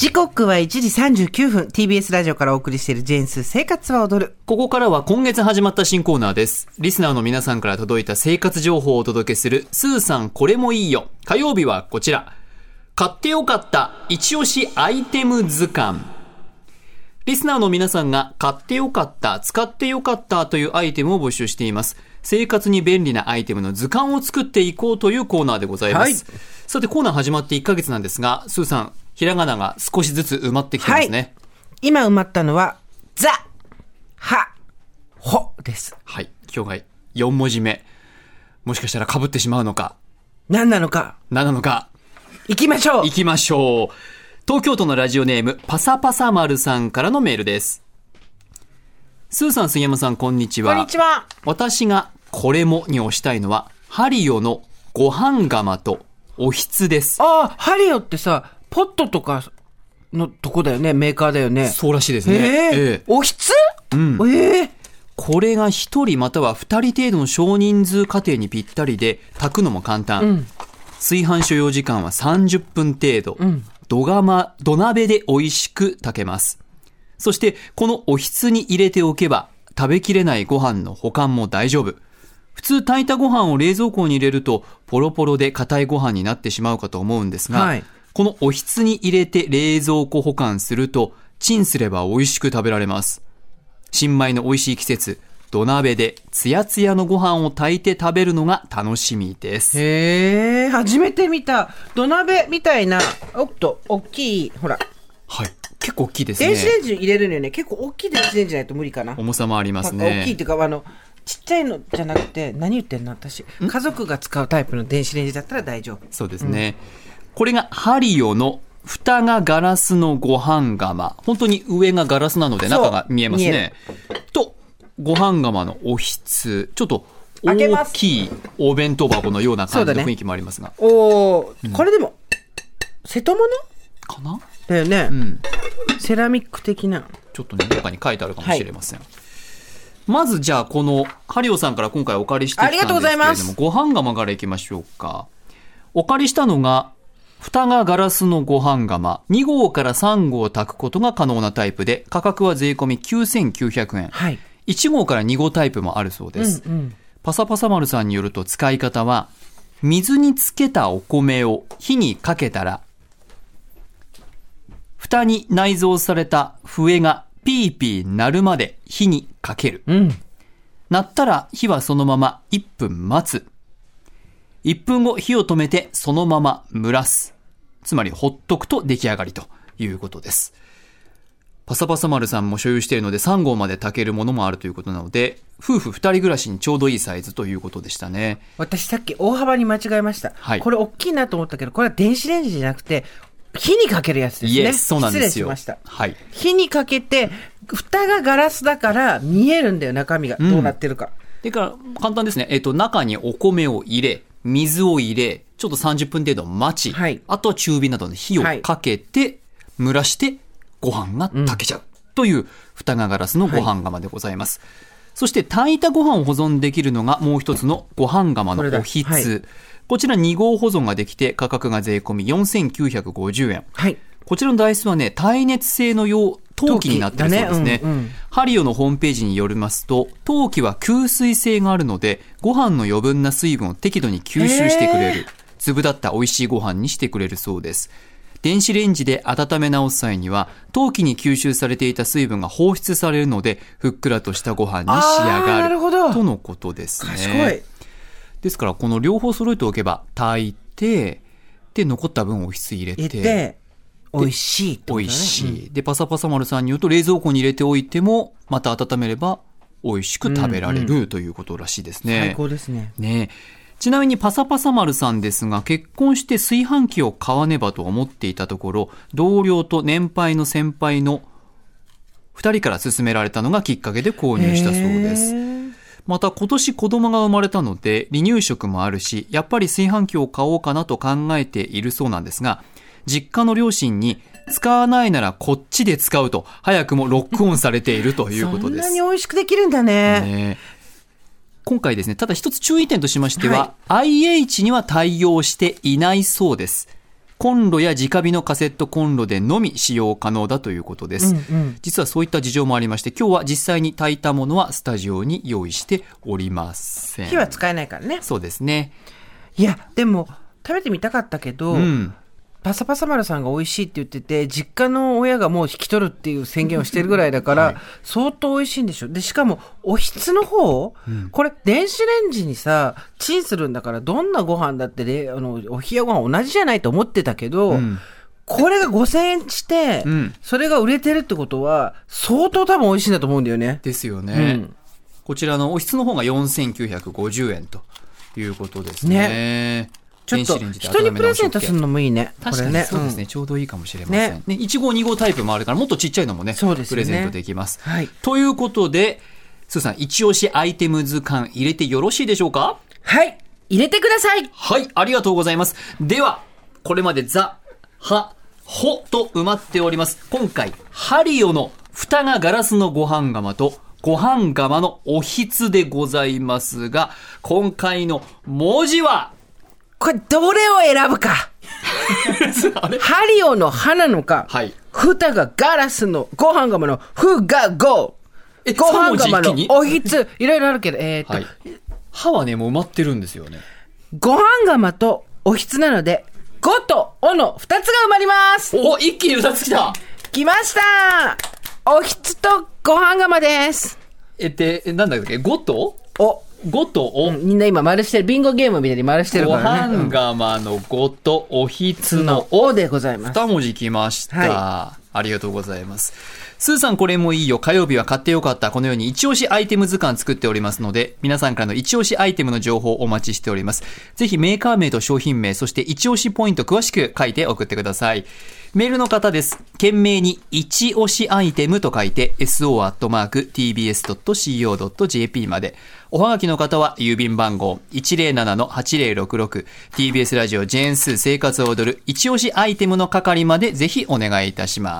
時刻は1時39分 TBS ラジオからお送りしているジェーンス生活は踊るここからは今月始まった新コーナーです。リスナーの皆さんから届いた生活情報をお届けする、スーさんこれもいいよ。火曜日はこちら。買ってよかった、一押しアイテム図鑑。リスナーの皆さんが買ってよかった、使ってよかったというアイテムを募集しています。生活に便利なアイテムの図鑑を作っていこうというコーナーでございます。はいさてコーナー始まって1ヶ月なんですが、スーさん、ひらがなが少しずつ埋まってきてますね。今埋まったのはザはほですはい。今日が4文字目。もしかしたら被ってしまうのか、何なのか何なのか、行きましょう行きましょう。東京都のラジオネーム、パサパサ丸さんからのメールです。スーさん、杉山さん、こんにちは。こんにちは私がこれもに押したいのは、ハリオのご飯釜とおひつです。ああハリオってさポットとかのとこだよねメーカーだよねそうらしいですね。ええええおひつ？んええこれが一人または二人程度の少人数家庭にぴったりで、炊くのも簡単。炊飯所要時間は30分程度。土釜、土鍋で美味しく炊けます。そして、このおひつに入れておけば、食べきれないご飯の保管も大丈夫。普通炊いたご飯を冷蔵庫に入れると、ポロポロで硬いご飯になってしまうかと思うんですが、はいこのおひつに入れて冷蔵庫保管すると、チンすれば美味しく食べられます。新米の美味しい季節、土鍋でツヤツヤのご飯を炊いて食べるのが楽しみです。へえ初めて見た土鍋みたいなおっと大きいほらはい。結構大きいですね。電子レンジに入れるのよね結構大きい電子レンジじゃないと無理かな重さもあります大きいっねて。いうかあのちっちゃいのじゃなくて何言ってんの？私家族が使うタイプの電子レンジだったら大丈夫そうですね。これがハリオの蓋がガラスのご飯釜。本当に上がガラスなので中が見えますね。と、ご飯釜のおひつ。ちょっと大きいお弁当箱のような感じの雰囲気もありますが。おお、これでも瀬戸物？かな？だよね、うん。セラミック的なちょっとね、中に書いてあるかもしれません。まずじゃあ、この、ハリオさんから今回お借りしてきたんですけれども、ありがとうございますご飯釜からいきましょうか。お借りしたのが、蓋がガラスのご飯釜、2号から3号炊くことが可能なタイプで、価格は税込み9900円。はい1号から2号タイプもあるそうです。うんパサパサ丸さんによると使い方は、水につけたお米を火にかけたら、蓋に内蔵された笛がピーピー鳴るまで火にかける。うん鳴ったら火はそのまま1分待つ。1分後火を止めてそのまま蒸らす。つまりほっとくと出来上がりということです。パサパサ丸さんも所有しているので3号まで炊けるものもあるということなので、夫婦2人暮らしにちょうどいいサイズということでしたね。私さっき大幅に間違えました、はいこれ大きいなと思ったけどこれは電子レンジじゃなくて火にかけるやつですねイエス、そうなんですよ。失礼しましたはい。火にかけて蓋がガラスだから見えるんだよ中身がどうなってるか、でから、簡単ですね。えっと、中にお米を入れ、水を入れ、ちょっと30分程度待ち、はいあとは中火などで火をかけて、蒸らして、ご飯が炊けちゃう。という、蓋がガラスのご飯釜でございます。そして、炊いたご飯を保存できるのがもう一つのご飯釜のおひつ。はいこちら2号保存ができて、価格が税込み4950円。はいこちらのダイスはね、耐熱性のよう、陶器になってるそうですね。ねうんうんハリオのホームページによりますと、陶器は吸水性があるので、ご飯の余分な水分を適度に吸収してくれる。粒立った美味しいご飯にしてくれるそうです。電子レンジで温め直す際には、陶器に吸収されていた水分が放出されるので、ふっくらとしたご飯に仕上がる。とのことですね。ですから、この両方揃えておけば、炊いて、で、残った分おひつ入れて美味しいってことだね美味しい。で、パサパサ丸さんに言うと、冷蔵庫に入れておいても、また温めれば、美味しく食べられる、ということらしいですね。最高ですねねえちなみにパサパサ丸さんですが、結婚して炊飯器を買わねばと思っていたところ、同僚と年配の先輩の二人から勧められたのがきっかけで購入したそうです。また今年子供が生まれたので離乳食もあるし、やっぱり炊飯器を買おうかなと考えているそうなんですが、実家の両親に使わないならこっちで使うと早くもロックオンされているということです。そんなに美味しくできるんだねね今回ですね、ただ一つ注意点としましては、IH には対応していないそうです。コンロや直火のカセットコンロでのみ使用可能だということです。うんうん実はそういった事情もありまして、今日は実際に炊いたものはスタジオに用意しておりません。火は使えないからね。そうですね。いや、でも、食べてみたかったけど、うん。パサパサ丸さんが美味しいって言ってて、実家の親がもう引き取るっていう宣言をしてるぐらいだから、相当美味しいんでしょ。で、しかも、おひつの方、これ、電子レンジにさ、チンするんだから、どんなご飯だってね、あの、お冷やご飯同じじゃないと思ってたけど、んこれが5000円して、うんそれが売れてるってことは、相当多分美味しいんだと思うんだよね。ですよね。うんこちらのおひつの方が4950円ということですね。ちょっと、人にプレゼントするののもいいね。確か。にそうですね、んちょうどいいかもしれません。ねね1号2号タイプもあるから、もっとちっちゃいのもね、そうですよねプレゼントできます。はいということで、スーさん、一押しアイテム図鑑入れてよろしいでしょうか？はい。入れてくださいはい、ありがとうございます。では、これまでザ、ハ、ホと埋まっております。今回、ハリオの蓋がガラスのご飯釜と、ご飯釜のおひつでございますが、今回の文字は、これ、どれを選ぶか？ハリオの花のか、はい。蓋がガラスのご飯釜のふがご。えご飯釜のおひつ、いろいろあるけど、えーっと、はい。歯はね、もう埋まってるんですよね。ご飯釜とおひつなので、ごとおの二つが埋まります。お、一気に二つ来た来ましたおひつとご飯釜です。え、で、えなんだっけ ?5 と？お、?5 とお、みんな今丸してる、ビンゴゲームみたいに丸してるごからね。飯釜の5とおひつうんののおでございます。二文字来ました、はありがとうございます。スーさんこれもいいよ。火曜日は買ってよかった。このように一押しアイテム図鑑作っておりますので、皆さんからの一押しアイテムの情報をお待ちしております。ぜひメーカー名と商品名、そして一押しポイント詳しく書いて送ってください。メールの方です。懸命に一押しアイテムと書いて、so.tbs.co.jp まで。おはがきの方は郵便番号107-8066 TBS ラジオジェーンスー生活を踊る一押しアイテムの係までぜひお願いいたします